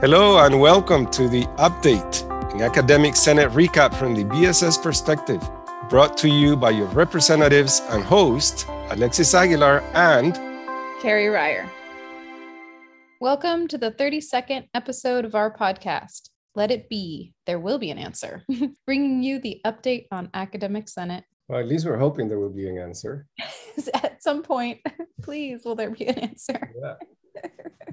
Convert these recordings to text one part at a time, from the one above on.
Hello and welcome to the update, an academic Senate recap from the BSS perspective, brought to you by your representatives and host, Alexis Aguilar and Kerri Ryer. Welcome to the 32nd episode of our podcast. Let it be, there will be an answer, bringing you the update on Academic Senate. Well, at least we're hoping there will be an answer. At some point, please, will there be an answer? Yeah.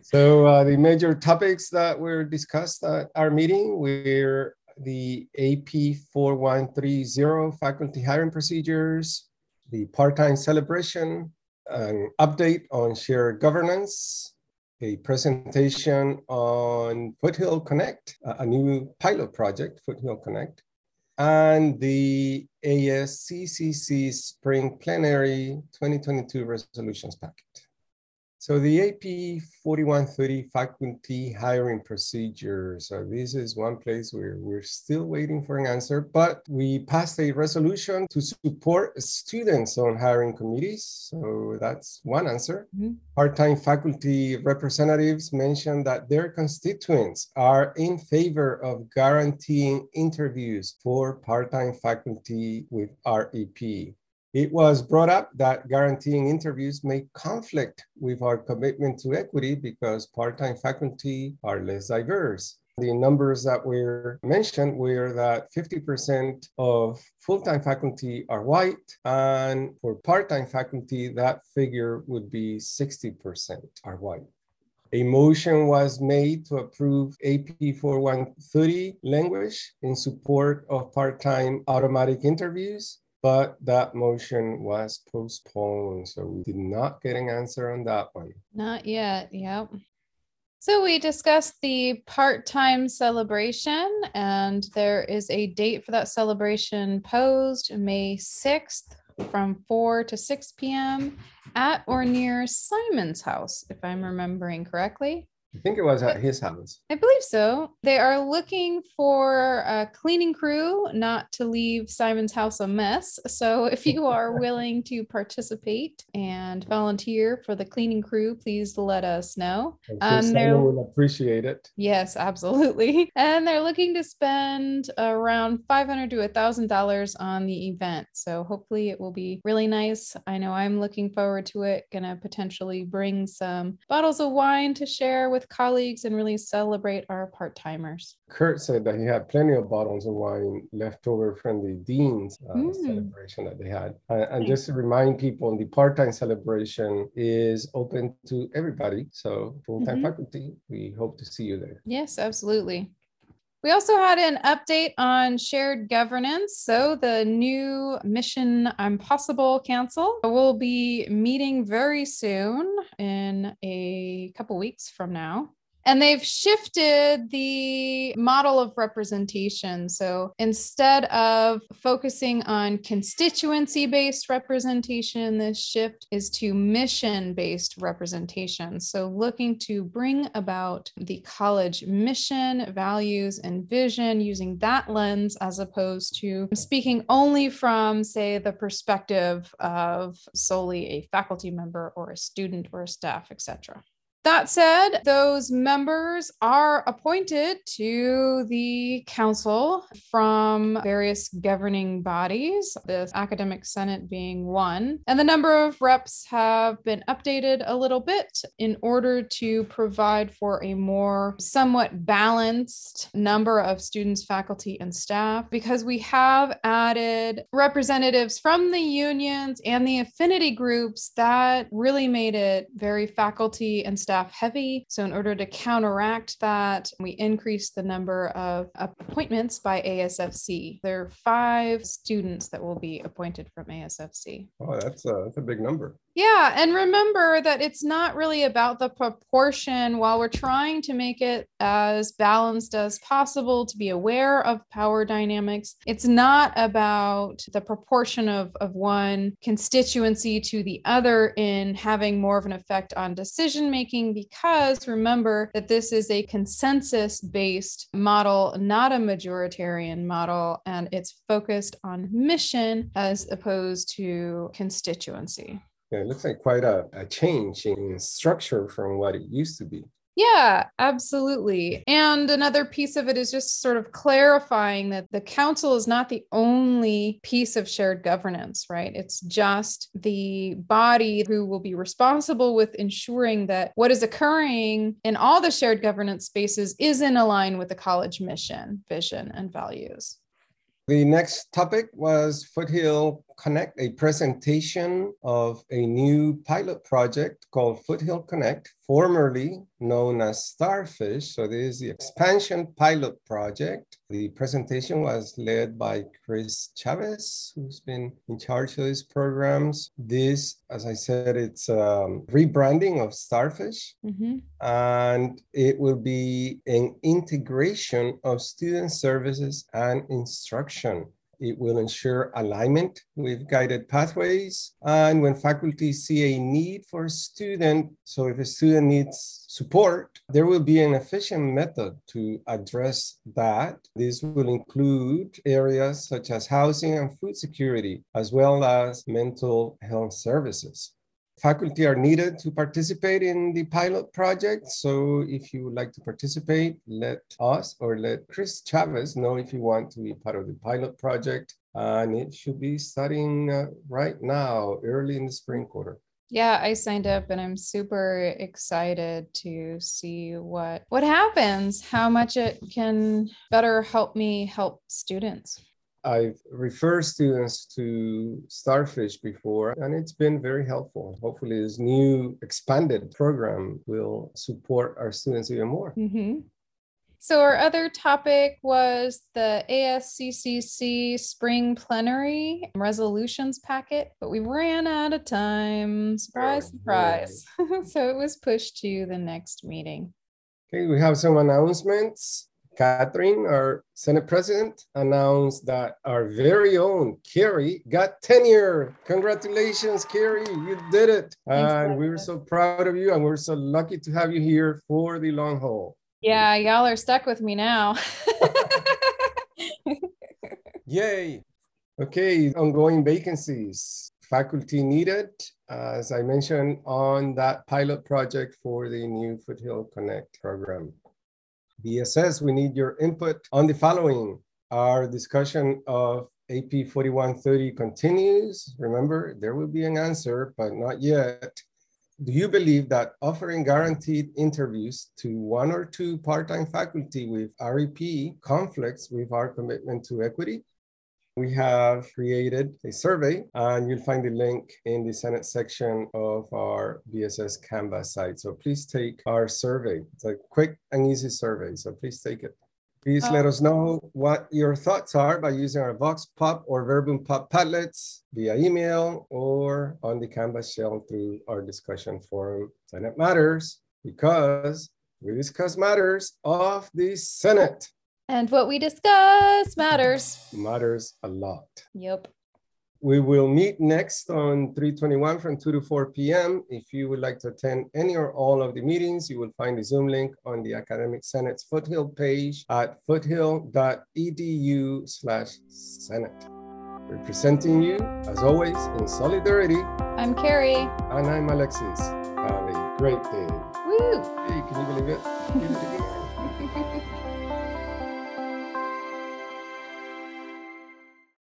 So uh, the major topics that were discussed at our meeting were the AP 4130 faculty hiring procedures, the part-time celebration, an update on shared governance, a presentation on Foothill Connect, a new pilot project, Foothill Connect, and the ASCCC Spring Plenary 2022 Resolutions Packet. So the AP 4130 faculty hiring procedure. So this is one place where we're still waiting for an answer, but we passed a resolution to support students on hiring committees. So that's one answer. Mm-hmm. Part-time faculty representatives mentioned that their constituents are in favor of guaranteeing interviews for part-time faculty with REP. It was brought up that guaranteeing interviews may conflict with our commitment to equity because part-time faculty are less diverse. The numbers that were mentioned were that 50% of full-time faculty are white, and for part-time faculty, that figure would be 60% are white. A motion was made to approve AP 4130 language in support of part-time automatic interviews but that motion was postponed. So we did not get an answer on that one. Not yet. Yep. So we discussed the part time celebration, and there is a date for that celebration posed May 6th from 4 to 6 p.m. at or near Simon's house, if I'm remembering correctly. I think it was at his house. I believe so. They are looking for a cleaning crew, not to leave Simon's house a mess. So if you are willing to participate and volunteer for the cleaning crew, please let us know. Um, they will appreciate it. Yes, absolutely. And they're looking to spend around five hundred to a thousand dollars on the event. So hopefully it will be really nice. I know I'm looking forward to it. Gonna potentially bring some bottles of wine to share with with colleagues and really celebrate our part timers. Kurt said that he had plenty of bottles of wine left over from the dean's uh, mm. celebration that they had. Uh, and just to remind people, the part time celebration is open to everybody. So, full time mm-hmm. faculty, we hope to see you there. Yes, absolutely. We also had an update on shared governance. So, the new Mission Impossible Council will be meeting very soon in a couple weeks from now. And they've shifted the model of representation. So instead of focusing on constituency based representation, this shift is to mission based representation. So looking to bring about the college mission, values, and vision using that lens as opposed to speaking only from, say, the perspective of solely a faculty member or a student or a staff, etc. That said, those members are appointed to the council from various governing bodies, the academic senate being one. And the number of reps have been updated a little bit in order to provide for a more somewhat balanced number of students, faculty, and staff because we have added representatives from the unions and the affinity groups that really made it very faculty and staff staff heavy. So, in order to counteract that, we increased the number of appointments by ASFC. There are five students that will be appointed from ASFC. Oh, that's a, that's a big number. Yeah. And remember that it's not really about the proportion while we're trying to make it as balanced as possible to be aware of power dynamics. It's not about the proportion of, of one constituency to the other in having more of an effect on decision making, because remember that this is a consensus based model, not a majoritarian model, and it's focused on mission as opposed to constituency. Yeah, it looks like quite a, a change in structure from what it used to be. Yeah, absolutely. And another piece of it is just sort of clarifying that the council is not the only piece of shared governance, right? It's just the body who will be responsible with ensuring that what is occurring in all the shared governance spaces is in align with the college mission, vision, and values. The next topic was Foothill Connect, a presentation of a new pilot project called Foothill Connect, formerly known as Starfish. So this is the expansion pilot project. The presentation was led by Chris Chavez, who's been in charge of these programs. This, as I said, it's um, rebranding of Starfish, mm-hmm. and it will be an integration of student services and instruction. It will ensure alignment with guided pathways. And when faculty see a need for a student, so if a student needs support, there will be an efficient method to address that. This will include areas such as housing and food security, as well as mental health services faculty are needed to participate in the pilot project. So if you would like to participate, let us or let Chris Chavez know if you want to be part of the pilot project. And it should be starting uh, right now, early in the spring quarter. Yeah, I signed up and I'm super excited to see what what happens, how much it can better help me help students. I've referred students to Starfish before, and it's been very helpful. Hopefully, this new expanded program will support our students even more. Mm-hmm. So, our other topic was the ASCCC spring plenary resolutions packet, but we ran out of time. Surprise, oh, surprise. so, it was pushed to the next meeting. Okay, we have some announcements. Catherine, our Senate President, announced that our very own Kerri got tenure. Congratulations, Kerri, you did it. Thanks, and we were so proud of you, and we're so lucky to have you here for the long haul. Yeah, y'all are stuck with me now. Yay. Okay, ongoing vacancies. Faculty needed, as I mentioned on that pilot project for the new Foothill Connect program. BSS, we need your input on the following. Our discussion of AP 4130 continues. Remember, there will be an answer, but not yet. Do you believe that offering guaranteed interviews to one or two part-time faculty with REP conflicts with our commitment to equity? We have created a survey and you'll find the link in the Senate section of our BSS Canvas site. So please take our survey. It's a quick and easy survey, so please take it. Please let oh. us know what your thoughts are by using our Vox Pop or Verbum Pop Padlets via email or on the Canvas shell through our discussion forum. Senate matters because we discuss matters of the Senate. And what we discuss matters. Matters a lot. Yep. We will meet next on 321 from 2 to 4 p.m. If you would like to attend any or all of the meetings, you will find the Zoom link on the Academic Senate's Foothill page at foothill.edu slash Senate. Representing you, as always, in solidarity. I'm Kerri. And I'm Alexis. Have a great day. Woo! Hey, can you believe it?